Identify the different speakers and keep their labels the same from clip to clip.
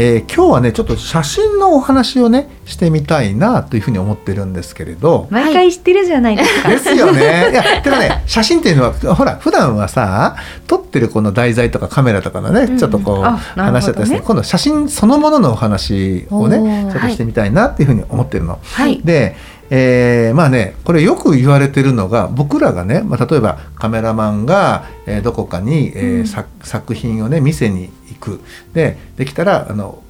Speaker 1: えー今日はねちょっと写真のお話をねしてみたいなというふうに思ってるんですけれど。
Speaker 2: 毎回知ってるじゃないですか、
Speaker 1: ですよね。いやてかね写真っていうのはほら普段はさ撮ってるこの題材とかカメラとかのね、
Speaker 2: うん。
Speaker 1: ちょっとこう話しちゃったですね今度写真そのもののお話をねちょっとしてみたいなっていうふうに思ってるの。
Speaker 2: はい。
Speaker 1: で、えーまあねこれよく言われてるのが僕らがね、まあ、例えばカメラマンが、えーどこかに、えー
Speaker 2: うん。
Speaker 1: 作作品をね見せに行く。でできたらあの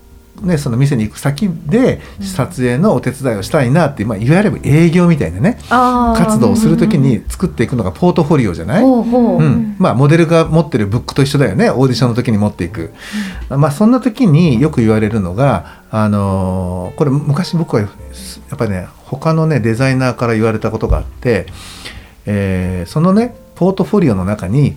Speaker 1: ね、その店に行く先で撮影のお手伝いをしたいなってまあ、いわゆる営業みたいなね活動をするときに作っていくのがポートフォリオじゃない、
Speaker 2: う
Speaker 1: ん。まあ、モデルが持ってるブックと一緒だよね。オーディションの時に持っていく、まあ、そんな時によく言われるのが、あのーこれ昔僕はやっぱりね他のねデザイナーから言われたことがあって、えーそのねポートフォリオの中に、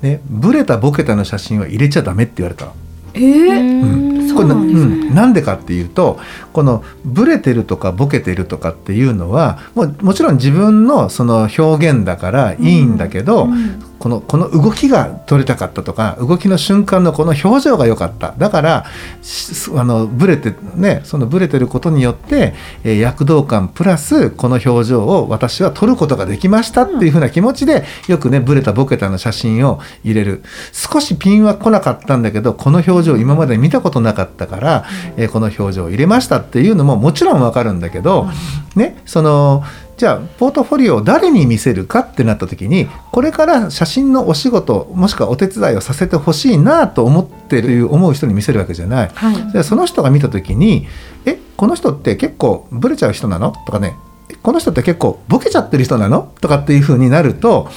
Speaker 1: ね、ブレたボケたの写真は入れちゃダメって言われたの。
Speaker 2: えー
Speaker 1: うん。
Speaker 2: そうなん
Speaker 1: うん。なんでかっていうとこのブレてるとかボケてるとかっていうのはもうもちろん自分のその表現だからいいんだけど、
Speaker 2: うん
Speaker 1: このこの動きが撮れたかったとか動きの瞬間のこの表情が良かった。だからしあのブレてねそのブレてることによって、えー躍動感プラスこの表情を私は撮ることができましたっていうふうな気持ちでよくねブレたボケたの写真を入れる。少しピンは来なかったんだけどこの表情今まで見たことなかったから、えーこの表情を入れましたっていうのももちろんわかるんだけど、ねそのじゃあポートフォリオを誰に見せるかってなった時にこれから写真のお仕事もしくはお手伝いをさせてほしいなと思ってる思う人に見せるわけじゃない。
Speaker 2: はい
Speaker 1: でその人が見た時に「えこの人って結構ブレちゃう人なの?」とかね「えこの人って結構ボケちゃってる人なの?」とかっていう風になると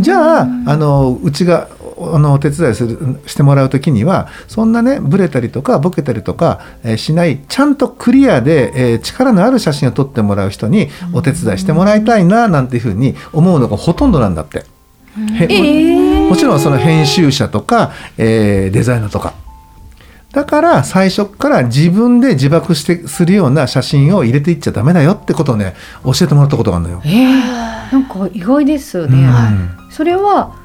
Speaker 1: じゃああのうちがあのお手伝いするしてもらう時にはそんなねブレたりとかボケたりとか、えーしないちゃんとクリアで、えー力のある写真を撮ってもらう人にお手伝いしてもらいたいななんていう風に思うのがほとんどなんだって。へ
Speaker 2: え
Speaker 1: もちろんその編集者とか、えーデザイナーとか。だから最初から自分で自爆してするような写真を入れていっちゃダメだよってことをね教えてもらったことがあるのよ。
Speaker 2: えーなんか意外ですね、
Speaker 1: うん
Speaker 2: それは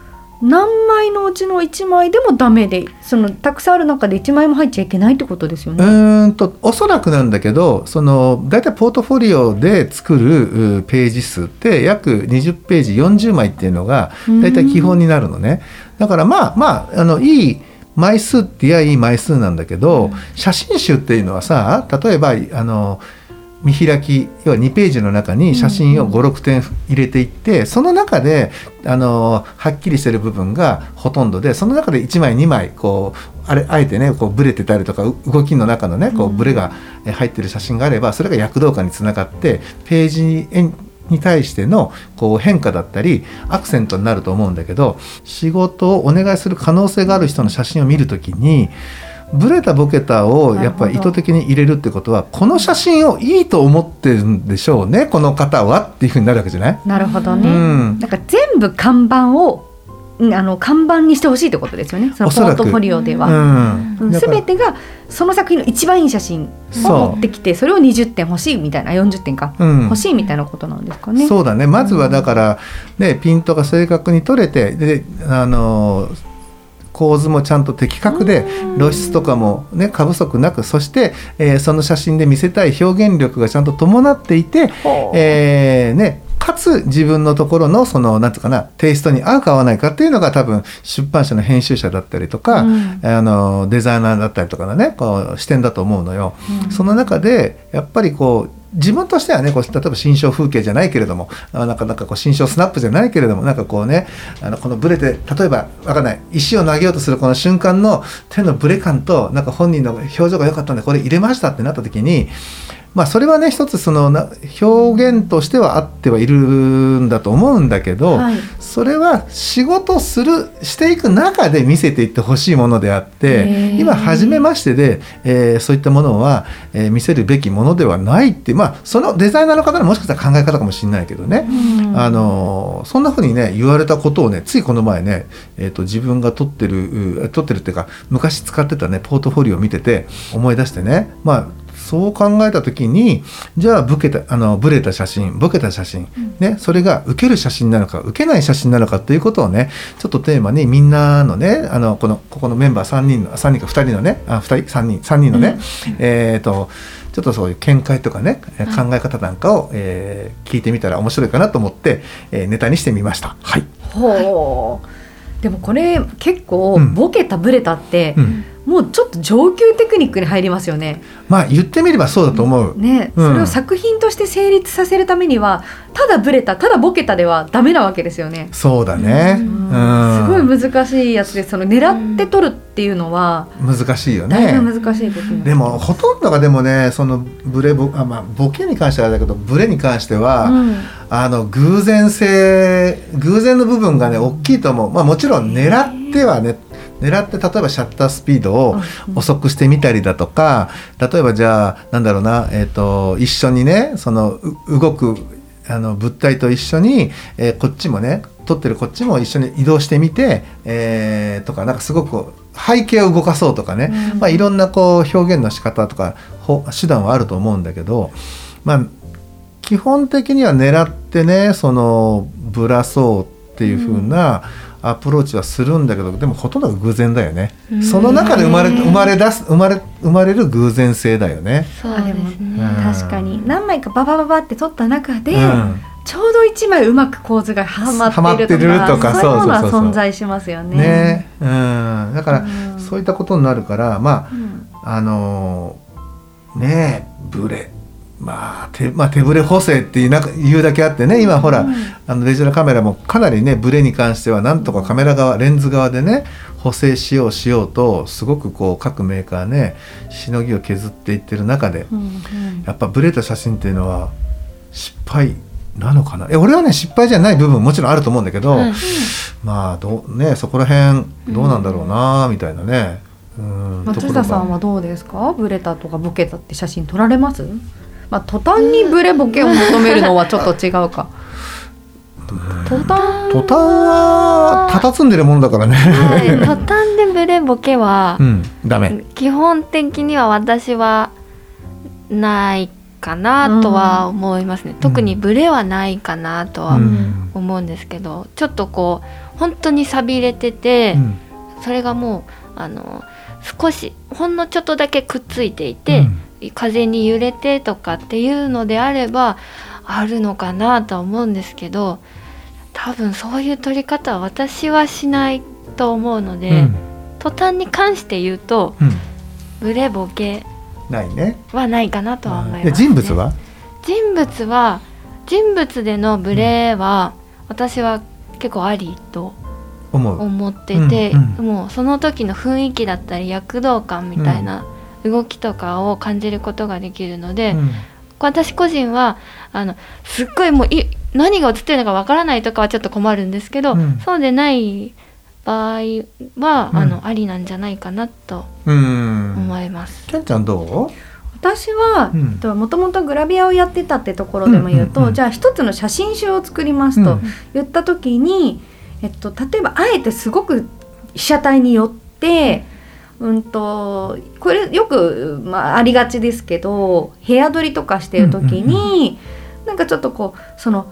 Speaker 2: 何枚のうちの1枚でもダメでそのたくさんある中で1枚も入っちゃいけないってことですよ
Speaker 1: う
Speaker 2: ね。
Speaker 1: ーんとおそらくなんだけどその大体ポートフォリオで作るうページ数って約20ページ40枚っていうのが大体基本になるのね。だからまあまああのいい枚数っていやいい枚数なんだけど、写真集っていうのはさ例えばあの見開き要は2ページの中に写真を56点入れていって、その中であのはっきりしてる部分がほとんどでその中で1枚2枚こうあれあえてねこうブレてたりとかう動きの中のねこうブレがえ入ってる写真があればそれが躍動感につながってページにえに対してのこう変化だったりアクセントになると思うんだけど仕事をお願いする可能性がある人の写真を見るときにブレたボケたをやっぱり意図的に入れるってことはこの写真をいいと思ってるんでしょうねこの方はっていうふうになるわけじゃない、
Speaker 2: なるほどね。
Speaker 1: うん。
Speaker 2: なんか全部看板をうんあの看板にしてほしいってことですよね。そのポートフォリオで
Speaker 1: う
Speaker 2: は。
Speaker 1: ん。
Speaker 2: うん。てがその作品の一番いい写真を持ってきてそれを20点欲しいみたいな40点か、
Speaker 1: うん。
Speaker 2: 欲しいみたいなことなんですかね。
Speaker 1: そうだね。まずはだから、ね、ピントが正確に取れてであの構図もちゃんと的確で露出とかも、ね、過不足なくそして、えーその写真で見せたい表現力がちゃんと伴っていて、えーね、かつ自分のところのそのなんうかなテイストに合うか合わないかっていうのが多分出版社の編集者だったりとか、
Speaker 2: うん。
Speaker 1: あのデザイナーだったりとかのねこう視点だと思うのよ。その中でやっぱりこう自分としてはねこう例えば新章風景じゃないけれどもなかなかこう新章スナップじゃないけれどもなんかこうねあのこのブレて例えばわかんない石を投げようとするこの瞬間の手のブレ感となんか本人の表情が良かったんでこれ入れましたってなった時にまあそれはね一つそのな表現としてはあってはいるんだと思うんだけど、
Speaker 2: はい。
Speaker 1: それは仕事するしていく中で見せていってほしいものであって今初めましてで、えーそういったものは、えー見せるべきものではないってまあそのデザイナーの方のもしかしたら考え方かもしれないけどね、
Speaker 2: うん。
Speaker 1: あのーそんなふうにね言われたことをねついこの前ね、えー、と自分が撮ってるう撮ってるっていうか昔使ってたねポートフォリオを見てて思い出してね。まあそう考えた時にじゃあブケたあのブレた写真ボケた写真、ね、それが受ける写真なのか受けない写真なのかということをねちょっとテーマにみんなのねあのこのここのメンバー3人の3人か2人のねあ2人3人3人のね、えっ、とちょっとそういう見解とかねえー考え方なんかを、えー聞いてみたら面白いかなと思って、えーネタにしてみました。はい、
Speaker 2: ほう。でもこれ結構
Speaker 1: うん。
Speaker 2: ボケたブレたって、
Speaker 1: うん
Speaker 2: もうちょっと上級テクニックに入りますよね。
Speaker 1: まあ言ってみればそうだと思う。
Speaker 2: ね、
Speaker 1: うん
Speaker 2: それを作品として成立させるためにはただブレたただボケたではダメなわけですよね。
Speaker 1: そうだね。
Speaker 3: う
Speaker 1: うん
Speaker 2: すごい難しいやつですその狙って撮るっていうのは
Speaker 1: 難しいよね。
Speaker 2: ぶ難しいですね。
Speaker 1: でもほとんどがでもねそのブレボあまあボケに関してはだけどブレに関しては、
Speaker 2: うん
Speaker 1: あの偶然性偶然の部分がね大きいと思う。まあもちろん狙ってはね狙って例えばシャッタースピードを遅くしてみたりだとか例えばじゃあなんだろうな、えー、と一緒にねそのう動くあの物体と一緒に、えーこっちもね撮ってるこっちも一緒に移動してみて、えーとかなんかすごく背景を動かそうとかね、
Speaker 2: うん。
Speaker 1: まあ、いろんなこう表現の仕方とかほ手段はあると思うんだけどまあ基本的には狙ってねそのぶらそうっていう風なアプローチはするんだけど、でもほとんどが偶然だよね。
Speaker 3: うん。
Speaker 1: その中で生まれ生まれ出す生まれ生まれる偶然性だよね。
Speaker 3: そう
Speaker 2: あで
Speaker 3: すね。
Speaker 1: うん。
Speaker 2: 確かに。何枚かババババって撮った中で、
Speaker 1: うん。
Speaker 2: ちょうど一枚うまく構図がはま
Speaker 1: って
Speaker 2: るとかそういうものは存在しますよね。
Speaker 1: ね。うん、だから、
Speaker 2: うん。
Speaker 1: そういったことになるからま
Speaker 2: うん。
Speaker 1: ああのーねえブレまあ手まあ、手ブレ補正って言うだけあってね今ほら、
Speaker 2: うん。
Speaker 1: あのデジタルカメラもかなりねブレに関してはなんとかカメラ側レンズ側でね補正しようしようとすごくこう各メーカーねしのぎを削っていってる中で
Speaker 2: うんうん。
Speaker 1: やっぱブレた写真っていうのは失敗なのかな？え俺はね失敗じゃない部分もちろんあると思うんだけど、
Speaker 3: うん
Speaker 1: まあどうねそこら辺どうなんだろうなみたいなね。うん。
Speaker 2: 松下さんはどうですか？ブレたとかボケたって写真撮られます？まあ途端にブレボケを求めるのはちょっと違うか。途端？
Speaker 1: 途端は佇んでるもんだからね。
Speaker 3: はい、途端でブレボケは
Speaker 1: う、ん。ダメ。
Speaker 3: 基本的には私はないかなとは思いますね、特にブレはないかなとは
Speaker 1: うん。
Speaker 3: 思うんですけど、ちょっとこう本当に錆びれてて、
Speaker 1: うん。
Speaker 3: それがもうあの少しほんのちょっとだけくっついていて、風に揺れてとかっていうのであればあるのかなとは思うんですけど多分そういう取り方は私はしないと思うので、
Speaker 1: うん
Speaker 3: 途端に関して言うと
Speaker 1: うん
Speaker 3: ブレボケ
Speaker 1: ないね。
Speaker 3: はないかなとは思います、
Speaker 1: で
Speaker 3: ね、
Speaker 1: 人物は？
Speaker 3: 人物は人物でのブレは私は結構ありと。
Speaker 1: 思
Speaker 3: ってて、
Speaker 1: うんうん
Speaker 3: もうその時の雰囲気だったり躍動感みたいな動きとかを感じることができるので、
Speaker 1: うん。
Speaker 3: 私個人はあのすっごいもうい何が映ってるのかわからないとかはちょっと困るんですけど、
Speaker 1: うん。
Speaker 3: そうでない場合は、
Speaker 1: うん。
Speaker 3: あのありなんじゃないかなと
Speaker 1: うん。
Speaker 3: 思います。
Speaker 1: ケンちゃんど
Speaker 2: 私は
Speaker 1: うん。
Speaker 2: もともとグラビアをやってたってところでも言うと、
Speaker 1: うん。うん。うん
Speaker 2: じゃあ一つの写真集を作りますと
Speaker 1: うん。
Speaker 2: 言った時に、えっと、例えばあえてすごく被写体によって、うん、とこれよく、まあ、ありがちですけど部屋撮りとかしてる時に、なんかちょっとこうその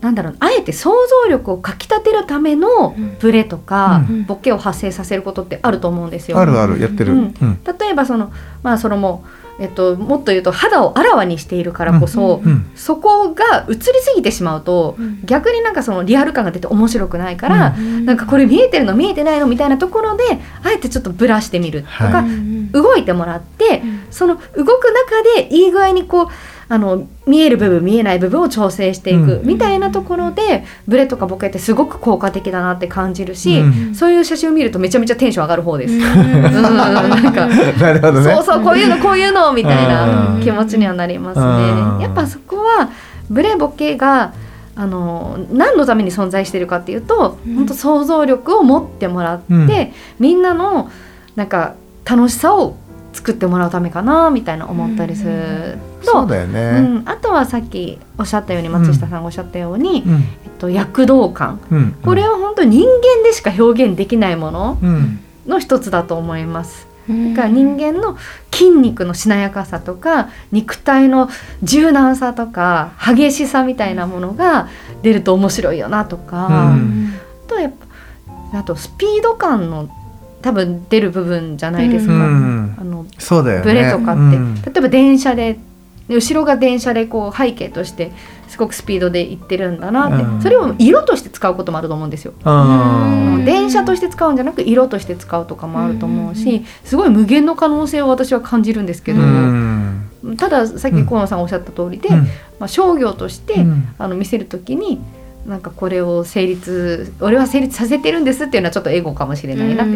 Speaker 2: なんだろうあえて想像力をかきたてるための
Speaker 3: うん
Speaker 2: ブレとか、
Speaker 3: うん
Speaker 2: ボケを発生させることってあると思うんですよ。
Speaker 1: う？あるあるやってる。
Speaker 2: う
Speaker 1: うんん。
Speaker 2: 例えばそのまあそのもう、えっと、もっと言うと肌をあらわにしているからこそ、
Speaker 1: うん。
Speaker 2: そこが映りすぎてしまうと、
Speaker 3: うん。
Speaker 2: 逆になんかそのリアル感が出て面白くないから、
Speaker 3: うん。
Speaker 2: なんかこれ見えてるの見えてないのみたいなところであえてちょっとブラしてみるとか、
Speaker 1: はい。
Speaker 3: うん。
Speaker 2: 動いてもらって、
Speaker 3: うん。
Speaker 2: その動く中でいい具合にこうあの見える部分見えない部分を調整していく
Speaker 1: うん。
Speaker 2: みたいなところで、ブレとかボケってすごく効果的だなって感じるし、
Speaker 1: うん。
Speaker 2: そういう写真を見るとめちゃめちゃテンション上がる方です。うん。なんか
Speaker 1: なるほどね。
Speaker 2: そうそうこういうのこういうのみたいな
Speaker 1: うん。
Speaker 2: 気持ちにはなります
Speaker 1: うん。
Speaker 2: ね。やっぱそこはブレボケがあの何のために存在してるかっていうと、
Speaker 3: うん。
Speaker 2: 本当想像力を持ってもらって、
Speaker 1: うん。
Speaker 2: みんなのなんか楽しさを作ってもらうためかなみたいな思ったりすると、
Speaker 1: そうだよ
Speaker 2: う
Speaker 1: ね
Speaker 2: ん、あとはさっきおっしゃったように松下さんがおっしゃったように、
Speaker 1: うん。
Speaker 2: えっと、躍動感。
Speaker 1: うん。
Speaker 2: これは本当人間でしか表現できないもの
Speaker 1: うん。
Speaker 2: の一つだと思います。
Speaker 3: うん。
Speaker 2: だから人間の筋肉のしなやかさとか肉体の柔軟さとか激しさみたいなものが出ると面白いよなとか、
Speaker 1: うん。
Speaker 2: あとやっぱあとスピード感の多分出る部分じゃないですか。
Speaker 1: うん。
Speaker 2: あの
Speaker 1: そうだよね。
Speaker 2: ブレとかって、
Speaker 1: うん。
Speaker 2: 例えば電車でで後ろが電車でこう背景としてすごくスピードで行ってるんだなって、
Speaker 1: うん。
Speaker 2: それを色として使うこともあると思うんですよ。電車として使うんじゃなく色として使うとかもあると思うし、すごい無限の可能性を私は感じるんですけ
Speaker 1: ー
Speaker 2: ど、
Speaker 1: うん。
Speaker 2: たださっき河野さんがおっしゃった通りで、
Speaker 1: うん。
Speaker 2: まあ、商業として、
Speaker 1: うん。
Speaker 2: あの見せる時になんかこれを成立俺は成立させてるんですっていうのはちょっとエゴかもしれないなって、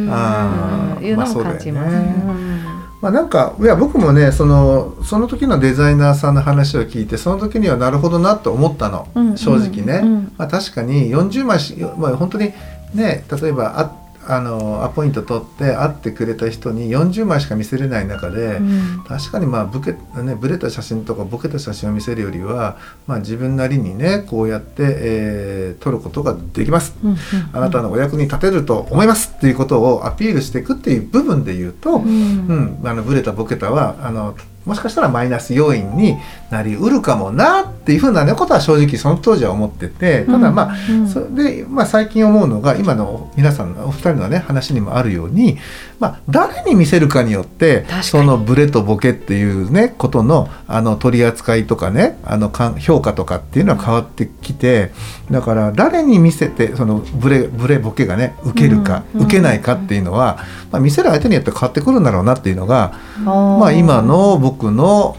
Speaker 2: いうのも感じます。うん。
Speaker 1: まあ、なんかいや僕もねそのその時のデザイナーさんの話を聞いてその時にはなるほどなと思ったの、
Speaker 2: うん。
Speaker 1: 正直ね、
Speaker 2: うん。
Speaker 1: まあ、確かに40枚し、まあ、本当にね例えばああのアポイント取って会ってくれた人に40枚しか見せれない中で、
Speaker 2: うん。
Speaker 1: 確かにまあブケ、ね、ブレた写真とかボケた写真を見せるよりは、まあ、自分なりにねこうやって、えー撮ることができます。
Speaker 2: うんうん。
Speaker 1: あなたのお役に立てると思います。っていうことをアピールしていくっていう部分で言うと、
Speaker 2: うん。
Speaker 1: うん、あのブレたボケたはあのもしかしたらマイナス要因になりうるかもなっていうふうな、ね、ことは正直その当時は思っててただまあ、
Speaker 2: うん。
Speaker 1: それで、まあ、最近思うのが今の皆さんのお二人のね話にもあるように、まあ、誰に見せるかによってそのブレとボケっていうねことのあの取り扱いとかねあの評価とかっていうのは変わってきてだから誰に見せてそのブレブレボケがね受けるか、
Speaker 2: うん。
Speaker 1: 受けないかっていうのは、まあ、見せる相手によって変わってくるんだろうなっていうのが
Speaker 2: ま
Speaker 1: まあ、今の僕の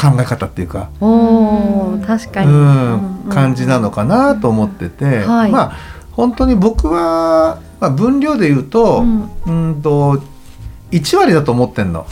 Speaker 1: 考え方っていうか、
Speaker 2: おー確か
Speaker 1: う
Speaker 2: に、
Speaker 1: ん、感じなのかなと思ってて、
Speaker 2: はい。
Speaker 1: まあ本当に僕は、まあ、分量で言うと,、
Speaker 2: う
Speaker 1: うんん、と1割だと思ってんの。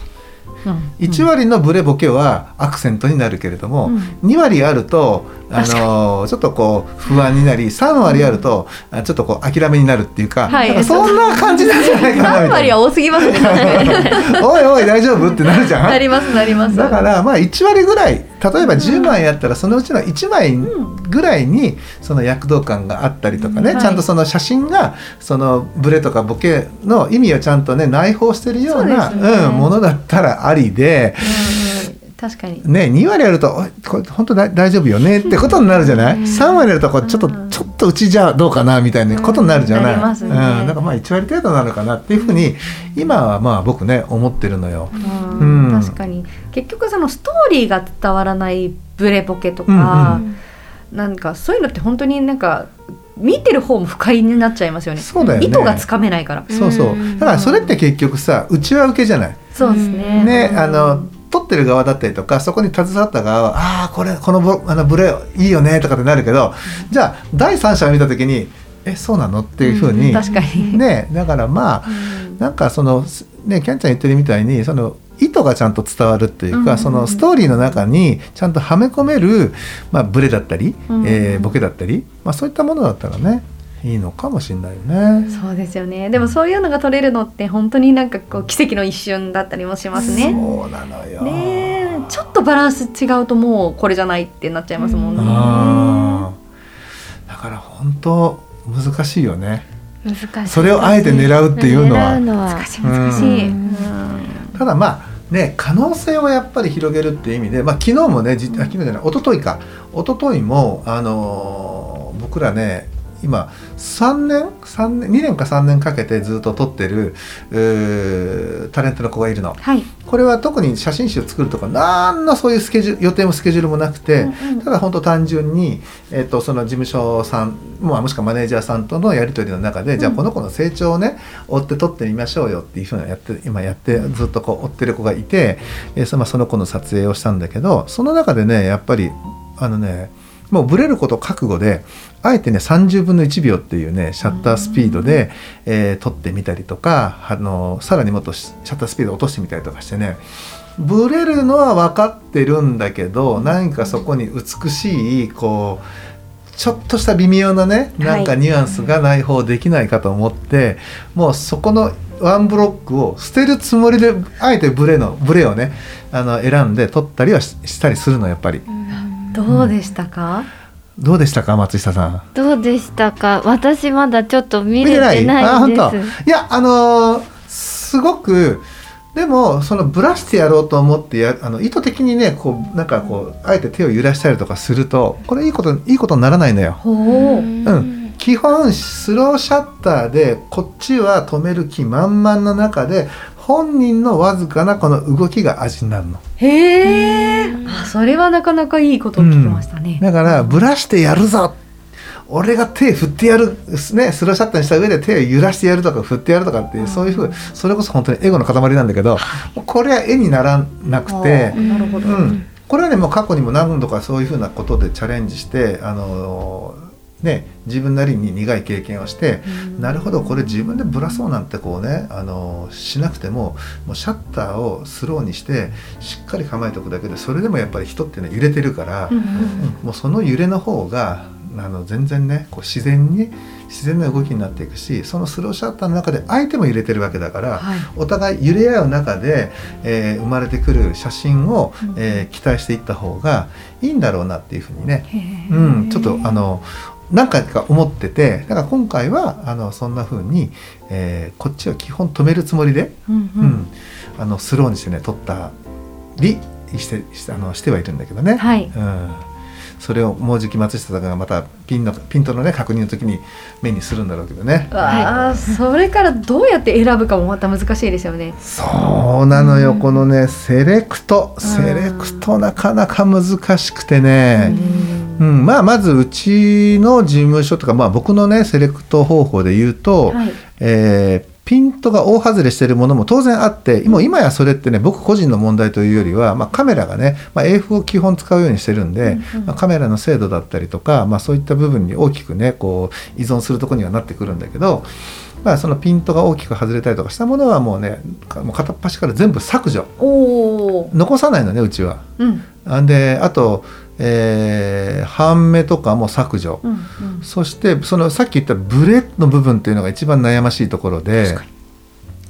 Speaker 2: うん。
Speaker 1: 1割のブレボケはアクセントになるけれども、
Speaker 2: うん。
Speaker 1: 2割あるとあのちょっとこう不安になり3割あると、あちょっとこう諦めになるっていうか,、
Speaker 2: はい。
Speaker 1: そんな感じなんじゃないかな
Speaker 2: 3
Speaker 1: みたいな。
Speaker 2: 割は多すぎますね。
Speaker 1: おいおい大丈夫？ってなるじゃん。
Speaker 2: なりますなります。
Speaker 1: だからまあ1割ぐらい例えば10枚やったらそのうちの1枚ぐらいにその躍動感があったりとかね、
Speaker 2: はい。
Speaker 1: ちゃんとその写真がそのブレとかボケの意味をちゃんとね内包してるような
Speaker 2: そう
Speaker 1: ん、ものだったらありで、
Speaker 2: うんうん確かに。
Speaker 1: ね、2割あるとこれ本当だ大丈夫よね？ってことになるじゃない、3割あるとこうちょっと
Speaker 2: うん
Speaker 1: ちょっとうちじゃどうかなみたいなことになるじゃない、
Speaker 2: うんな
Speaker 1: ん、なんかまあ1割程度なのかなっていうふうに今はまあ僕ね思ってるのよ。
Speaker 2: うん。
Speaker 1: うん。
Speaker 2: 確かに。結局そのストーリーが伝わらないブレボケとか、なんかそういうのって本当になんか見てる方も不快になっちゃいますよね。
Speaker 1: そうだよね。
Speaker 2: 意図がつかめないから。
Speaker 1: そうそう。
Speaker 3: うん。
Speaker 1: だからそれって結局さ内輪受けじゃない？
Speaker 2: そうですね。
Speaker 1: ね、
Speaker 2: うん
Speaker 1: あの撮ってる側だったりとかそこに携わった側はああこれこのボあのブレいいよねとかってなるけどじゃあ第三者を見た時にえそうなのっていうふうに、
Speaker 2: 確かに、
Speaker 1: ねだからまあなんかそのねキャンちゃん言ってるみたいにその意図がちゃんと伝わるっていうか、
Speaker 2: うん。
Speaker 1: そのストーリーの中にちゃんとはめ込める、まあ、ブレだったり、
Speaker 2: うん。
Speaker 1: えーボケだったり、まあ、そういったものだったらねいいのかもしれないよね。
Speaker 2: そうですよね。でもそういうのが撮れるのって本当になんかこう奇跡の一瞬だったりもしますね。
Speaker 1: そうなのよ。
Speaker 2: ねえ。ちょっとバランス違うともうこれじゃないってなっちゃいますもんね、
Speaker 1: あー。だから本当難しいよね。
Speaker 3: 難しい。
Speaker 1: それをあえて狙うっていうのは。
Speaker 2: 難しい。難しい、
Speaker 3: うん。
Speaker 1: ただまあね可能性をやっぱり広げるっていう意味で、まあ、昨日もねじあ昨日じゃない一昨日か。一昨日もあのー僕らね今3年3年2年か3年かけてずっと撮ってるうータレントの子がいるの。
Speaker 2: はい。
Speaker 1: これは特に写真集を作るとか何のそういうスケジュール予定もスケジュールもなくて、
Speaker 2: うんうん。
Speaker 1: ただ本当単純に、えっとその事務所さん、まあ、もしくはマネージャーさんとのやり取りの中で、じゃあこの子の成長をね追って撮ってみましょうよっていうふうなやって今やってずっとこう追ってる子がいて、えーそまあその子の撮影をしたんだけどその中でねやっぱりあのねもうブレること覚悟であえてね30分の1秒っていうねシャッタースピードで、えー撮ってみたりとかあのさらにもっとシャッタースピードを落としてみたりとかしてねブレるのは分かってるんだけど何かそこに美しいこうちょっとした微妙なねなんかニュアンスがない方できないかと思って、もうそこのワンブロックを捨てるつもりであえてブレのブレをねあの選んで撮ったりはししたりするのやっぱり。
Speaker 2: どうでしたか、
Speaker 1: どうでしたか松下さん？
Speaker 3: どうでしたか？私まだちょっと見れて
Speaker 1: あ
Speaker 3: ない？で
Speaker 1: 本当？
Speaker 3: す
Speaker 1: いやあのーすごくでもそのブラしてやろうと思ってやあの意図的にねこうなんかこうあえて手を揺らしたりとかするとこれいいこといいことにならないのよ。
Speaker 2: ほう、
Speaker 1: うん、基本スローシャッターでこっちは止める気満々の中で本人のわずかなこの動きが味になるの。
Speaker 2: へえあそれはなかなかいいことを聞きましたね、
Speaker 1: だからブラしてやるぞ。俺が手振ってやる、ね、スローシャッターにした上で手を揺らしてやるとか振ってやるとかっていう、そういうふうそれこそ本当にエゴの塊なんだけどこれは絵にならなくて
Speaker 2: あ、なるほど、
Speaker 1: うん、これはねもう過去にも何度かそういうふうなことでチャレンジしてあのね自分なりに苦い経験をして、なるほどこれ自分でブラそうなんてこうねあのしなくてももうシャッターをスローにしてしっかり構えておくだけでそれでもやっぱり人ってね揺れてるから、
Speaker 2: うんうん
Speaker 1: うん。もうその揺れの方があの全然ねこう自然に自然な動きになっていくしそのスローシャッターの中で相手も揺れてるわけだから、
Speaker 2: はい。
Speaker 1: お互い揺れ合う中で、えー生まれてくる写真を、
Speaker 2: うん
Speaker 1: えー期待していった方がいいんだろうなっていうふうにね、うん、ちょっとあの何回か思っててだから今回はあのそんな風に、えーこっちは基本止めるつもりで、
Speaker 2: うんう
Speaker 1: うんんあのスローにしてね撮ったりしてしてあのしてはいるんだけどね。
Speaker 2: はい。
Speaker 1: うん。それをもうじき松下さんがまたピンのピントのね確認の時に目にするんだろうけどね。
Speaker 2: わあ、それからどうやって選ぶかもまた難しいですよね。
Speaker 1: そうなのよ、
Speaker 2: うん。
Speaker 1: このねセレクト。セレクトなかなか難しくてね、うんまあ、まずうちの事務所とか、まあ、僕のねセレクト方法で言うと、
Speaker 2: はい。
Speaker 1: えーピントが大外れしてるものも当然あってもう今やそれってね僕個人の問題というよりは、まあ、カメラがね、まあ、AF を基本使うようにしてるんで、
Speaker 2: うんうん。
Speaker 1: まあ、カメラの精度だったりとか、まあ、そういった部分に大きくねこう依存するところにはなってくるんだけど、まあ、そのピントが大きく外れたりとかしたものはもうねかもう片っ端から全部削除。残さないのねうちは。
Speaker 2: うん
Speaker 1: であと、えー半目とかも削除。
Speaker 2: うんうん。
Speaker 1: そしてそのさっき言ったブレの部分っていうのが一番悩ましいところで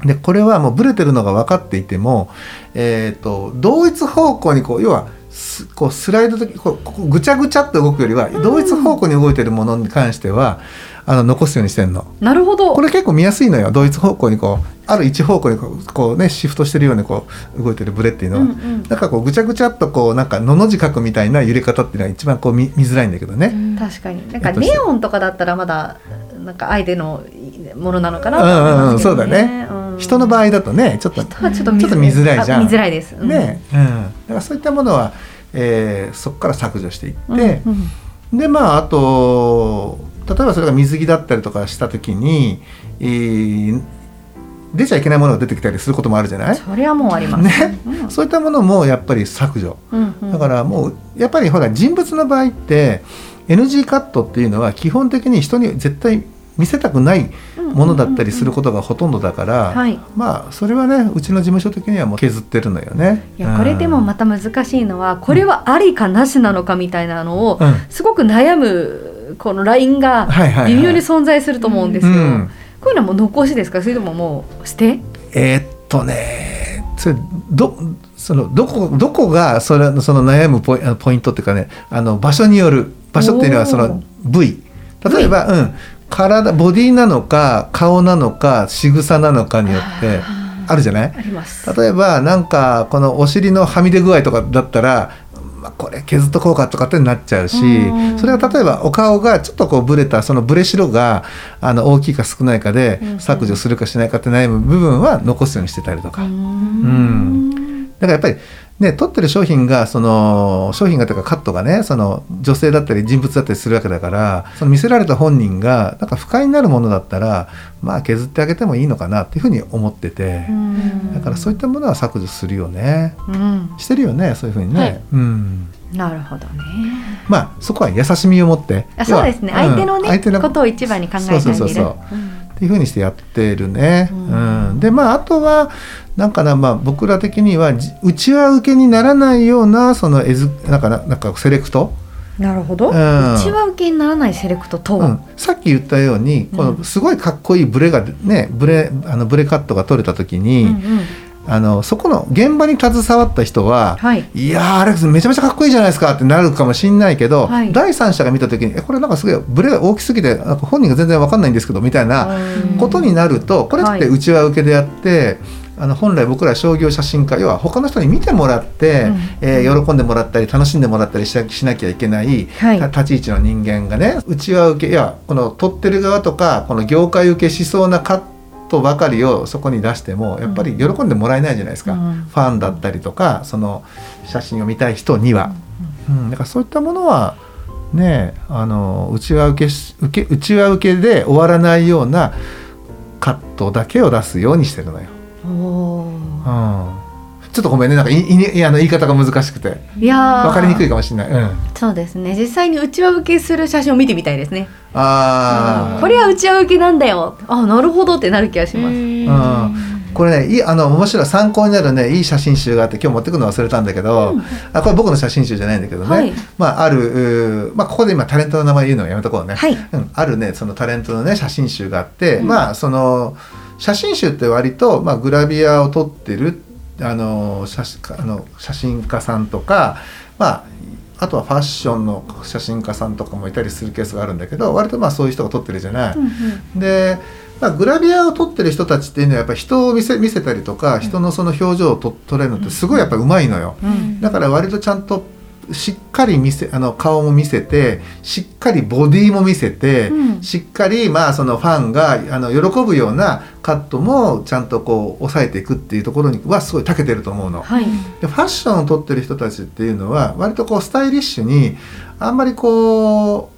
Speaker 1: でこれはもうブレてるのが分かっていても、えー、と同一方向にこう要はすこうスライド的こうここぐちゃぐちゃっと動くよりは同一方向に動いてるものに関してはあの残すようにしてんの。
Speaker 2: なるほど。
Speaker 1: これ結構見やすいのよ。同一方向にこうある一方向にこうねシフトしてるようにこう動いてるブレっていうのは、
Speaker 2: うんうん。
Speaker 1: なんかこうぐちゃぐちゃっとこうなんかのの字書くみたいな揺れ方っていうのは一番こう見見づらいんだけどね。
Speaker 2: 確かに。なんかネオンとかだったらまだなんか相手のものなのかなと
Speaker 1: うん
Speaker 2: 思い
Speaker 1: うんうんそう
Speaker 2: ますけど
Speaker 1: だね、
Speaker 2: うん。
Speaker 1: 人の場合だとねちょっと
Speaker 2: ちょっと
Speaker 1: ちょっと見づらいじゃん。
Speaker 2: あ見づらいです。うん。
Speaker 1: ね、うん、だからそういったものは、えーそこから削除していって、
Speaker 2: うんうん。
Speaker 1: でまああと例えばそれが水着だったりとかした時に、えー出ちゃいけないものが出てきたりすることもあるじゃない、
Speaker 2: それはもうあります。
Speaker 1: ね？
Speaker 2: うん。
Speaker 1: そういったものもやっぱり削除。
Speaker 2: うんうん。
Speaker 1: だからもうやっぱりほら人物の場合って NG カットっていうのは基本的に人に絶対見せたくないものだったりすることがほとんどだから、
Speaker 2: はい。
Speaker 1: まあそれはねうちの事務所的にはもう削ってるのよね。
Speaker 2: いやこれでもまた難しいのはこれはありかなしなのかみたいなのを
Speaker 1: うん。
Speaker 2: すごく悩むこのラインが微妙に存在すると思うんですよ。
Speaker 1: うん。
Speaker 2: こういうのはもう残しですか？それとももう捨て？
Speaker 1: えーっとねそれどそのどこどこがそれその悩むポイポイントっていうかねあの場所による場所っていうのはその部位。例えば、うん、体ボディなのか顔なのか仕草なのかによってあるじゃない？
Speaker 2: あります。
Speaker 1: 例えばなんかこのお尻のはみ出具合とかだったらまあ、これ削っとこうかとかってなっちゃうし
Speaker 2: うん。
Speaker 1: それは例えばお顔がちょっとこうブレたそのブレ白があの大きいか少ないかで
Speaker 2: うん。
Speaker 1: 削除するかしないかって悩む部分は残すようにしてたりとか。
Speaker 2: うん。
Speaker 1: だからやっぱりね取ってる商品がその商品がというかカットがねその女性だったり人物だったりするわけだからその見せられた本人がなんか不快になるものだったらまあ削ってあげてもいいのかなっていうふうに思ってて
Speaker 2: うん。
Speaker 1: だからそういったものは削除するよね。
Speaker 2: うん。
Speaker 1: してるよねそういうふうにね、
Speaker 3: はい。
Speaker 1: うん。
Speaker 2: なるほどね。
Speaker 1: まあそこは優しみを持って。
Speaker 2: あそうですね。相手のね
Speaker 1: うん相手の
Speaker 2: ことを一番に考えてあげる。
Speaker 1: そうそうそうそうっていうふうにしてやってるね。
Speaker 2: う
Speaker 1: うん。んでまああとはなんかな、まあ、僕ら的にはじうちわ受けにならないようなその絵図なんかななんかセレクト、
Speaker 2: なるほど、
Speaker 1: う
Speaker 2: うん。ちわ受けにならないセレクトとは、
Speaker 1: うん、さっき言ったようにこ
Speaker 2: うん。
Speaker 1: のすごいかっこいいブレがねブレあのブレカットが取れた時に、
Speaker 2: うんうん
Speaker 1: あのそこの現場に携わった人は、
Speaker 2: はい。
Speaker 1: いやーアレックスめちゃめちゃかっこいいじゃないですかってなるかもしれないけど、
Speaker 2: はい。
Speaker 1: 第三者が見た時にえこれなんかすごいブレが大きすぎてなんか本人が全然わかんないんですけどみたいな
Speaker 2: うん
Speaker 1: ことになるとこれって内輪受けでやって、あの本来僕ら商業写真家要は他の人に見てもらって、
Speaker 2: うん。
Speaker 1: えー喜んでもらったり楽しんでもらったりしなしなきゃいけない、
Speaker 2: はい。
Speaker 1: た立ち位置の人間がね内輪受けいやこの撮ってる側とかこの業界受けしそうなカットばかりをそこに出してもやっぱり喜んでもらえないじゃないですか、
Speaker 2: うん。
Speaker 1: ファンだったりとかその写真を見たい人には。うん、だからそういったものはねあの内輪受けし受け内輪受けで終わらないようなカットだけを出すようにしてるのよ。うんちょっとごめんね。なんかいいいあの言い方が難しくて。
Speaker 2: いやー。
Speaker 1: 分かりにくいかもしれない。うん、
Speaker 2: そうですね。実際に内輪受けする写真を見てみたいですね。
Speaker 1: あー。
Speaker 2: これは内輪受けなんだよ。あなるほどってなる気がします。
Speaker 1: うん。これねいいあの面白い参考になるねいい写真集があって今日持ってくの忘れたんだけど、
Speaker 2: うん。
Speaker 1: あこれ僕の写真集じゃないんだけどね、
Speaker 2: はい。
Speaker 1: まああるまあここで今タレントの名前言うのはやめとこうね、
Speaker 2: はい。
Speaker 1: うん、あるねそのタレントのね写真集があって、
Speaker 2: うん。
Speaker 1: まあその写真集って割と、まあ、グラビアを撮ってるあの写真あの写真家さんとかまああとはファッションの写真家さんとかもいたりするケースがあるんだけど割とまあそういう人が撮ってるじゃない。
Speaker 2: うんうん
Speaker 1: で、まあ、グラビアを撮ってる人たちっていうのはやっぱり人を見せ見せたりとか人のその表情をと撮れるのってすごいやっぱりうまいのよ。
Speaker 2: うん
Speaker 1: だから割とちゃんとしっかり見せあの顔も見せてしっかりボディも見せて、
Speaker 2: うん
Speaker 1: しっかりまあそのファンがあの喜ぶようなカットもちゃんとこう抑えていくっていうところにはすごい長けてると思うの。
Speaker 2: はい
Speaker 1: でファッションを撮ってる人たちっていうのは割とこうスタイリッシュにあんまりこう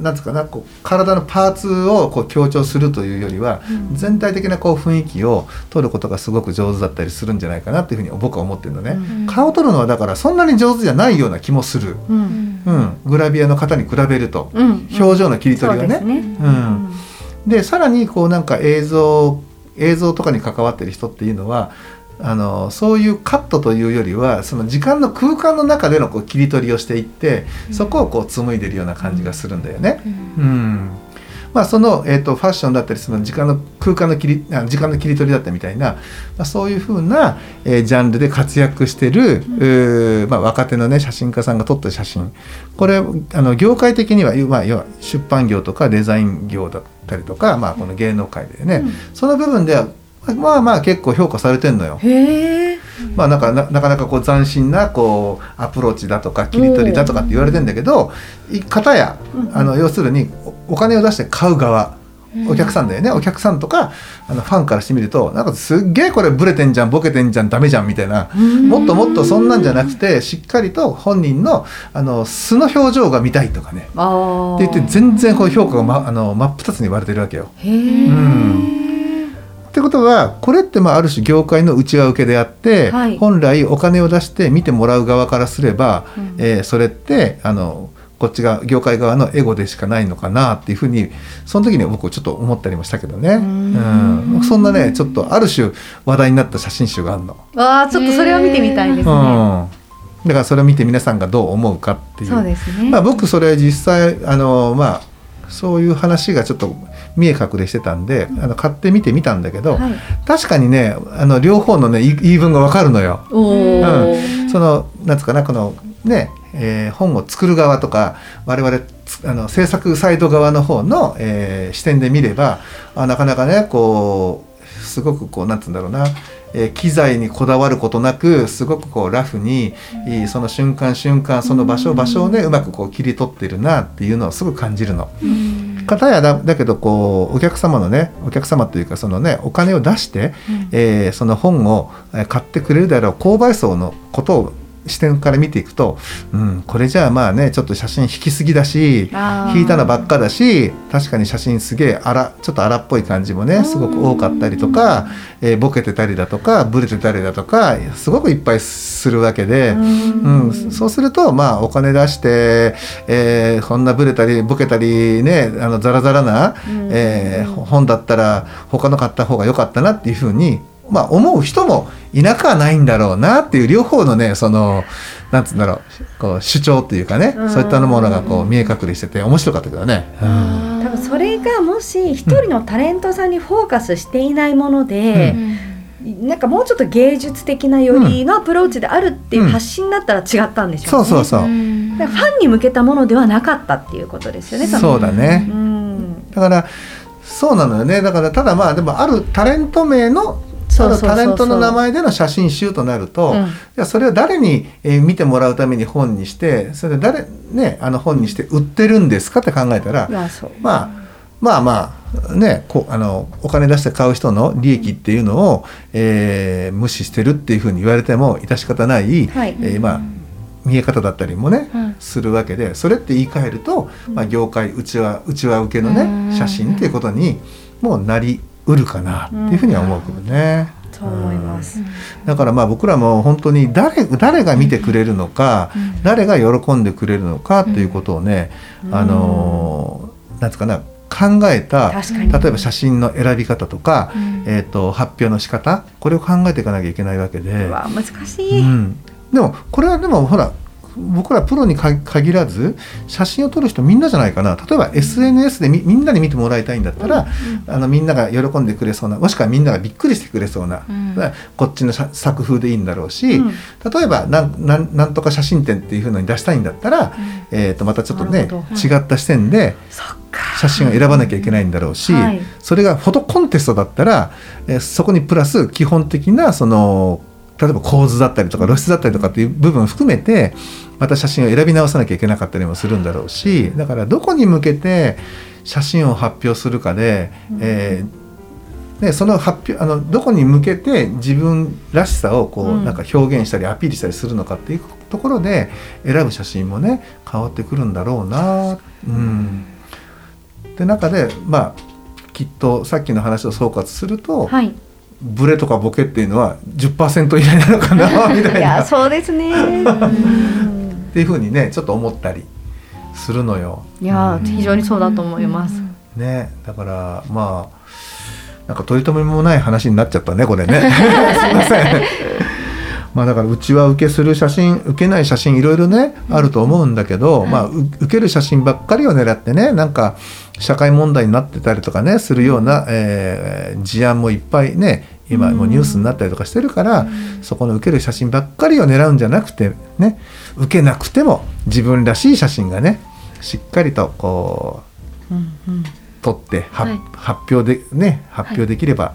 Speaker 1: なんつうかなこう体のパーツをこう強調するというよりは、
Speaker 2: うん。
Speaker 1: 全体的なこう雰囲気を撮ることがすごく上手だったりするんじゃないかなっていうふうに僕は思ってるのね。
Speaker 2: うん。
Speaker 1: 顔を撮るのはだからそんなに上手じゃないような気もする、
Speaker 2: うん。
Speaker 1: うん、グラビアの方に比べると、
Speaker 2: うん。
Speaker 1: 表情の切り取りがね。
Speaker 2: ね。
Speaker 1: うん。でさらにこうなんか映像映像とかに関わってる人っていうのはあのそういうカットというよりはその時間の空間の中でのこう切り取りをしていってそこをこう紡いでるような感じがするんだよね。うん。まあ、その、えー、とファッションだったりその時間の空間の切りあ時間の切り取りだったみたいな、まあ、そういうふうな、えージャンルで活躍してる、うーまあ、若手の、ね、写真家さんが撮った写真。これあの業界的には、まあ、要は出版業とかデザイン業だったりとか、まあ、この芸能界でね、その部分ではまあまあ結構評価されてんのよ。まあ、なんかななかなかこう斬新なこうアプローチだとか切り取りだとかって言われてんだけどい方やあの要するにおお金を出して買う側お客さんだよね。お客さんとかあのファンからしてみるとなんかすっげえこれブレてんじゃんボケてんじゃんダメじゃんみたいなもっともっとそんなんじゃなくてしっかりと本人のあの素の表情が見たいとかね。って言って全然こう評価が、ま、あの真っ二つに割れてるわけよ。
Speaker 2: へえ
Speaker 1: ってことはこれってまあある種業界の内輪受けであって、
Speaker 2: はい。
Speaker 1: 本来お金を出して見てもらう側からすれば、
Speaker 2: うん。
Speaker 1: えーそれってあのこっちが業界側のエゴでしかないのかなっていうふうにその時には僕ちょっと思ったりもしたけどね、
Speaker 2: ん。
Speaker 1: うん。そんなねちょっとある種話題になった写真集があるの、
Speaker 2: わあちょっとそれは見てみたいですね、
Speaker 1: うん、だからそれを見て皆さんがどう思うかっていう。
Speaker 2: そうですね、
Speaker 1: まあ、僕それ実際あのまあそういう話がちょっと見え隠れしてたんで、あの買ってみてみたんだけど、
Speaker 2: はい、
Speaker 1: 確かにねあの両方のね言い分がわかるのよ。うん。そのなんつうかなこのね、えー本を作る側とか我々つあの制作サイド側の方の、えー視点で見ればあなかなかねこうすごくこうなんつうんだろうな、えー機材にこだわることなくすごくこうラフに、その瞬間瞬間その場所場所をねうまくこう切り取ってるなっていうのをすごく感じるの。
Speaker 3: うん
Speaker 1: 片やだだけどこうお客様のねお客様というかそのねお金を出して、えーその本をえー買ってくれるであろう購買層のことを視点から見ていくと、うん、これじゃあまあねちょっと写真引きすぎだし引いたのばっかだし確かに写真すげえ荒ちょっと荒っぽい感じもねすごく多かったりとか、えーボケてたりだとかブレてたりだとかすごくいっぱいするわけで。うん、そうするとまあお金出して、えー、こんなブレたりボケたりねあのザラザラな、えー本だったら他の買った方が良かったなっていうふうに、まあ、思う人もいなくはないんだろうなっていう両方のねそのなんつうんだろうこう主張っていうかね、
Speaker 2: うん
Speaker 1: そういったものがこう見え隠れしてて面白かったけどね。うん
Speaker 2: 多分それがもし一人のタレントさんにフォーカスしていないもので、なんかもうちょっと芸術的なよりのアプローチであるっていう発信だったら違ったんでしょね。
Speaker 1: そううそうそう、
Speaker 3: うん
Speaker 2: だからファンに向けたものではなかったっていうことですよね。の
Speaker 1: そうだね。
Speaker 2: うん。
Speaker 1: だからそうなのよねだからただまあでもあるタレント名の
Speaker 2: そうそうそうそう。
Speaker 1: あるタレントの名前での写真集となると、
Speaker 2: うん。
Speaker 1: それを誰に、えー見てもらうために本にしてそれで誰ねあの本にして売ってるんですかって考えたら、
Speaker 2: いやそう。
Speaker 1: まあまあまあねこうあのお金出して買う人の利益っていうのを、えー無視してるっていうふうに言われても致し方ない、
Speaker 2: はい。
Speaker 1: えーまあ見え方だったりもね、
Speaker 3: うん。
Speaker 1: するわけでそれって言い換えると、まあ、業界うちはうちは受けの
Speaker 3: うん。
Speaker 1: ね写真っていうことにもうなりうるかなっていうふうには思うけどね。
Speaker 2: そう思います。
Speaker 1: だからまあ僕らも本当に誰誰が見てくれるのか、
Speaker 3: うん
Speaker 1: 誰が喜んでくれるのかっていうことをね、
Speaker 2: うん
Speaker 1: あのーなんつうかな考えた例えば写真の選び方とか、
Speaker 3: うん
Speaker 1: えー、と発表の仕方これを考えていかなきゃいけないわけで。
Speaker 2: 難し
Speaker 1: う
Speaker 2: い。
Speaker 1: ん、でもこれはでもほら僕らプロにか限らず写真を撮る人みんなじゃないかな。例えば SNS でみみんなに見てもらいたいんだったら、あのみんなが喜んでくれそうなもしくはみんながびっくりしてくれそうな、
Speaker 3: うん。
Speaker 1: こっちのさ作風でいいんだろうし、
Speaker 2: うん。
Speaker 1: 例えばなんとか写真展っていうふうのに出したいんだったら、えー、とまたちょっとね違った視点で。写真を選ばなきゃいけないんだろうし、
Speaker 2: はい。
Speaker 1: それがフォトコンテストだったら、えーそこにプラス基本的なその例えば構図だったりとか露出だったりとかっていう部分を含めてまた写真を選び直さなきゃいけなかったりもするんだろうしだからどこに向けて写真を発表するかで、えーね、その発表あのどこに向けて自分らしさをこう、
Speaker 2: うん
Speaker 1: なんか表現したりアピールしたりするのかっていうところで選ぶ写真もね変わってくるんだろうな。うんで中でまあきっとさっきの話を総括すると、
Speaker 2: はい。
Speaker 1: ブレとかボケっていうのは10%以内なのかな みたい
Speaker 2: いや
Speaker 1: なっ
Speaker 2: そうですね。うん
Speaker 1: ていうふうにねちょっと思ったりするのよ。
Speaker 2: いや非常にそうだと思います。
Speaker 1: ねだからまあなんか取り留めもない話になっちゃったねこれね。すいません。まあだからうちは受けする写真受けない写真いろいろねあると思うんだけど、まあう受ける写真ばっかりを狙ってねなんか社会問題になってたりとかねするような、えー事案もいっぱいね今もうニュースになったりとかしてるから、そこの受ける写真ばっかりを狙うんじゃなくてね受けなくても自分らしい写真がねしっかりとこう
Speaker 2: うんうん。
Speaker 1: 撮っては、
Speaker 3: はい。
Speaker 1: 発表でね発表できれば、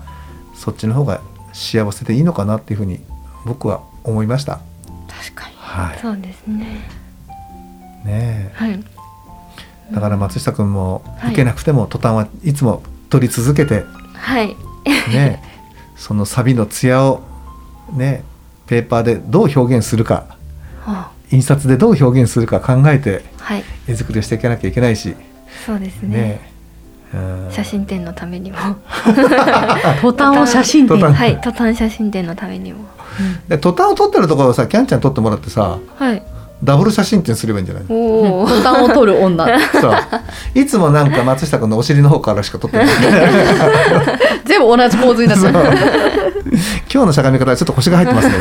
Speaker 1: そっちの方が幸せでいいのかなっていうふうに僕は思いました。
Speaker 2: 確かに。
Speaker 1: はい。
Speaker 3: そうですね。
Speaker 1: ね
Speaker 3: はい。
Speaker 1: えだから松下君も
Speaker 3: はい。
Speaker 1: 受けなくても途端はいつも撮り続けて
Speaker 3: はい。
Speaker 1: ね そのサビの艶をねペーパーでどう表現するか
Speaker 3: あ
Speaker 1: 印刷でどう表現するか考えて
Speaker 3: はい。
Speaker 1: 絵作りをしていかなきゃいけないし
Speaker 3: そうですね。
Speaker 1: ねうん
Speaker 3: 写真展のためにも。
Speaker 2: 途端を写真展。
Speaker 3: はい途端写真展のためにも。
Speaker 1: で途端を撮ってるところをさキャンちゃん撮ってもらってさ
Speaker 3: はい
Speaker 1: ダブル写真展すればいいんじゃない
Speaker 3: おお
Speaker 2: 途端を撮る女。
Speaker 1: そう。いつもなんか松下君のお尻の方からしか撮ってない。
Speaker 2: 全部同じ構図になって
Speaker 1: そう。
Speaker 2: る。
Speaker 1: 今日のしゃがみ方はちょっと腰が入ってますね。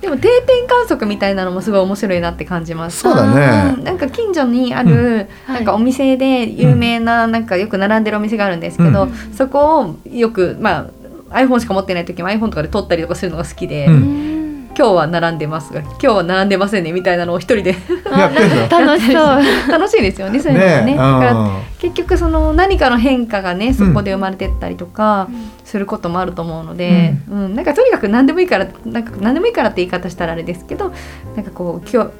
Speaker 2: でも定点観測みたいなのもすごい面白いなって感じます。
Speaker 1: そうだね。
Speaker 2: うん。なんか近所にある、
Speaker 3: うん。
Speaker 2: なんかお店で有名な、なんかよく並んでるお店があるんですけど、
Speaker 1: う
Speaker 2: そこをよくまあ iPhone しか持ってない時も iPhone とかで撮ったりとかするのが好きで、
Speaker 1: う
Speaker 3: うんん
Speaker 2: 今日は並んでますが今日は並んでませんねみたいなのを一人で。
Speaker 3: 楽しそう。
Speaker 2: 楽しいですよねそういうのがね
Speaker 1: ね
Speaker 2: だから
Speaker 1: うん
Speaker 2: 結局その何かの変化がねそこで生まれてったりとかすることもあると思うので、うん。なんかとにかく何でもいいからなんか何でもいいからって言い方したらあれですけどなんかこう今日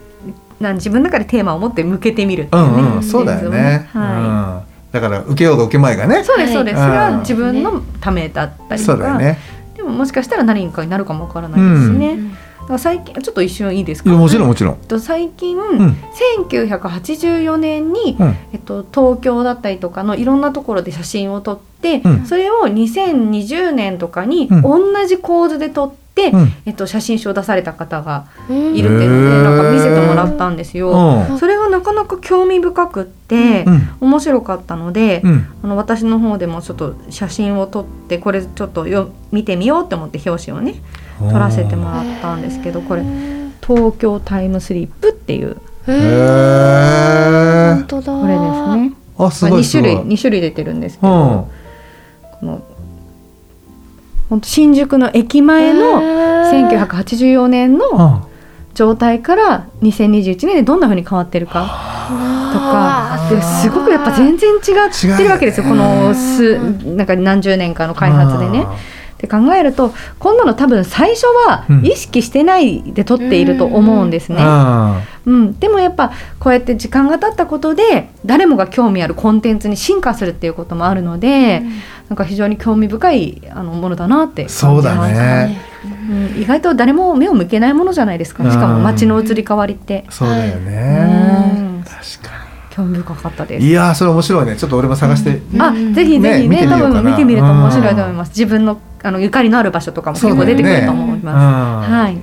Speaker 2: なん自分の中でテーマを持って向けてみるっていうね、
Speaker 1: うんうん、そうだよね、
Speaker 2: は
Speaker 1: うん、だから受けようが受けまいがね。
Speaker 2: い、そうですそうです、
Speaker 1: はい
Speaker 2: それは自分のためだったりとか、
Speaker 1: そうだよね。
Speaker 2: でももしかしたら何かになるかもわからないですしね、
Speaker 3: うん
Speaker 2: 最近ちょっと一瞬いいですか？
Speaker 1: いやもちろんもちろん。
Speaker 2: えっと最近、
Speaker 1: ん。
Speaker 2: 1984年に、
Speaker 1: うん。
Speaker 2: えっと、東京だったりとかのいろんなところで写真を撮って、
Speaker 1: うん。
Speaker 2: それを2020年とかに
Speaker 1: うん。
Speaker 2: 同じ構図で撮って、
Speaker 1: うん。
Speaker 2: えっと、写真集を出された方がい
Speaker 3: い
Speaker 2: るっていうのでなんか見せてもらったんですよ。
Speaker 1: うん。
Speaker 2: それがなかなか興味深くって、
Speaker 1: うん。
Speaker 2: 面白かったので、
Speaker 1: うん。
Speaker 2: あの私の方でもちょっと写真を撮ってこれちょっとよ見てみようって思って表紙をね撮らせてもらったんですけどこれ「東京タイムスリップ」っていう。これですね。
Speaker 1: あす
Speaker 2: まあ、2
Speaker 1: ごい。すごい、
Speaker 2: 種類二種類出てるんですけ
Speaker 1: う
Speaker 2: ど、
Speaker 1: ん。
Speaker 2: この本当新宿の駅前の1984年の
Speaker 1: うん。
Speaker 2: 状態から2021年でどんな風に変わってるかとかですごくやっぱ全然違ってるわけですよ。このすなんか何十年かの開発でね。って考えるとこんなの多分最初は
Speaker 1: うん。
Speaker 2: 意識してないで撮っていると思うんですね。
Speaker 1: あ
Speaker 2: うん、でもやっぱこうやって時間が経ったことで誰もが興味あるコンテンツに進化するっていうこともあるので、なんか非常に興味深いあのものだなって感じ
Speaker 1: そうだ
Speaker 2: ます
Speaker 1: ね。
Speaker 2: うん、意外と誰も目を向けないものじゃないですか。しかも街の移り変わりって。
Speaker 1: そうだよ
Speaker 2: う
Speaker 1: ね
Speaker 2: ん。
Speaker 1: 確か
Speaker 2: 興味深かったです。
Speaker 1: にいやーそれ面白いね。ちょっと俺も探して、
Speaker 2: あ
Speaker 3: うん。
Speaker 2: ぜひぜひね
Speaker 1: ね見てみようかな。
Speaker 2: 多分見てみると面白いと思います。自分のあのゆかりのある場所とかも結構出てくると思います、
Speaker 1: は
Speaker 2: はい。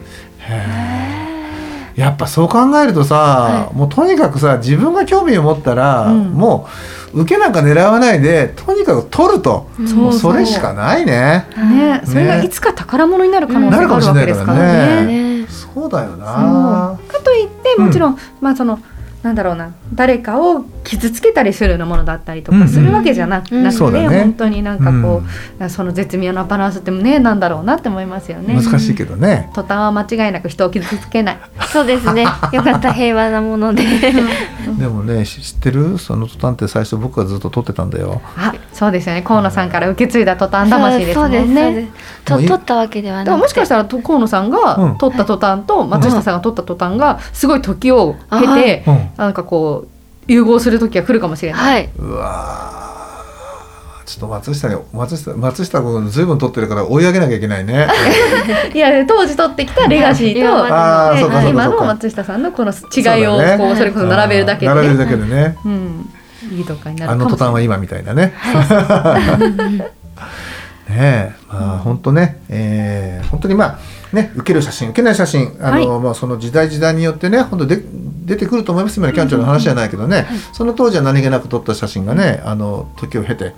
Speaker 1: やっぱそう考えるとさ、
Speaker 3: は
Speaker 1: もうとにかくさ自分が興味を持ったら、
Speaker 2: うん。
Speaker 1: もう受けなんか狙わないでとにかく取ると、
Speaker 2: そう
Speaker 1: もう。それしかないね。
Speaker 2: ね、それがいつか宝物になる可能性があるわけですからね。
Speaker 3: ね。
Speaker 1: そうだよな。
Speaker 2: かといってもちろん、まあそのなんだろうな。誰かを傷つけたりするようなものだったりと
Speaker 1: うんうん
Speaker 2: かするわけじゃなく,、
Speaker 3: うん。
Speaker 1: うだね。
Speaker 2: 本当になんかこう、その絶妙なバランスってねなんだろうなって思いますよね。
Speaker 1: 難しいけどね、
Speaker 2: 途端は間違いなく人を傷つけない。
Speaker 3: そうですね。よかった。平和なもので
Speaker 1: でもねし知ってる？そのトタンって最初僕がずっと撮ってたんだよ。
Speaker 2: あ、そうですよね。河野さんから受け継いだ途端魂ですもん
Speaker 3: そうですそう
Speaker 2: ね。
Speaker 3: ですと取ったわけではなくて。
Speaker 2: でももしかしたらと河野さん
Speaker 1: うん。
Speaker 2: が取った途端と松下さんが取った途端がすごい時を経て、
Speaker 1: うん。
Speaker 2: なんかこう融合する時が来るかもしれない。
Speaker 3: はい。う
Speaker 1: わーちょっと松下に松下松下君ずいぶん撮ってるから追い上げなきゃいけないね。
Speaker 2: いや当時取ってきたレガシーと、
Speaker 3: 今の
Speaker 2: 松下さんのこの違いを
Speaker 1: そうだね。
Speaker 2: こうそれこそ並べるだけで、
Speaker 1: 並べる
Speaker 2: ね
Speaker 1: だけでね、
Speaker 2: うん、いいとかになる
Speaker 1: あ。の途端はい今みたいなね。ねえ、まあ本当ね、えー本当にまあね受ける写真受けない写真あの、まあその時代時代によってね本当で出てくると思います。今のキャンチョンの話じゃないけどね、その当時は何気なく撮った写真がねあの時を経て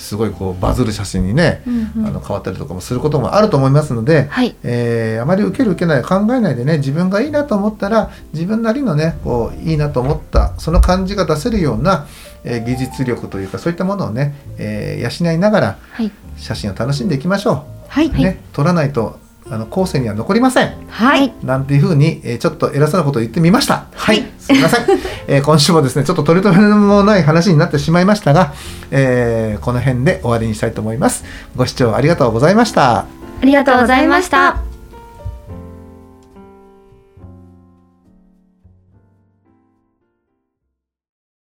Speaker 1: すごいこうバズる写真にね、
Speaker 2: うんうん。
Speaker 1: あの変わったりとかもすることもあると思いますので、
Speaker 3: はい。
Speaker 1: えーあまり受ける受けない考えないでね自分がいいなと思ったら自分なりのねこういいなと思ったその感じが出せるような、えー技術力というかそういったものをね、えー養いながら
Speaker 3: はい。
Speaker 1: 写真を楽しんでいきましょ
Speaker 2: はい、
Speaker 1: う、ね、撮らないとあの後世には残りません。
Speaker 2: はい、
Speaker 1: なんていうふうに、えーちょっと偉そうなことを言ってみました。はい、すみません、えー今週もですねちょっと取り留めもない話になってしまいましたが、えーこの辺で終わりにしたいと思います。ご視聴ありがとうございました。
Speaker 2: ありがとうございました。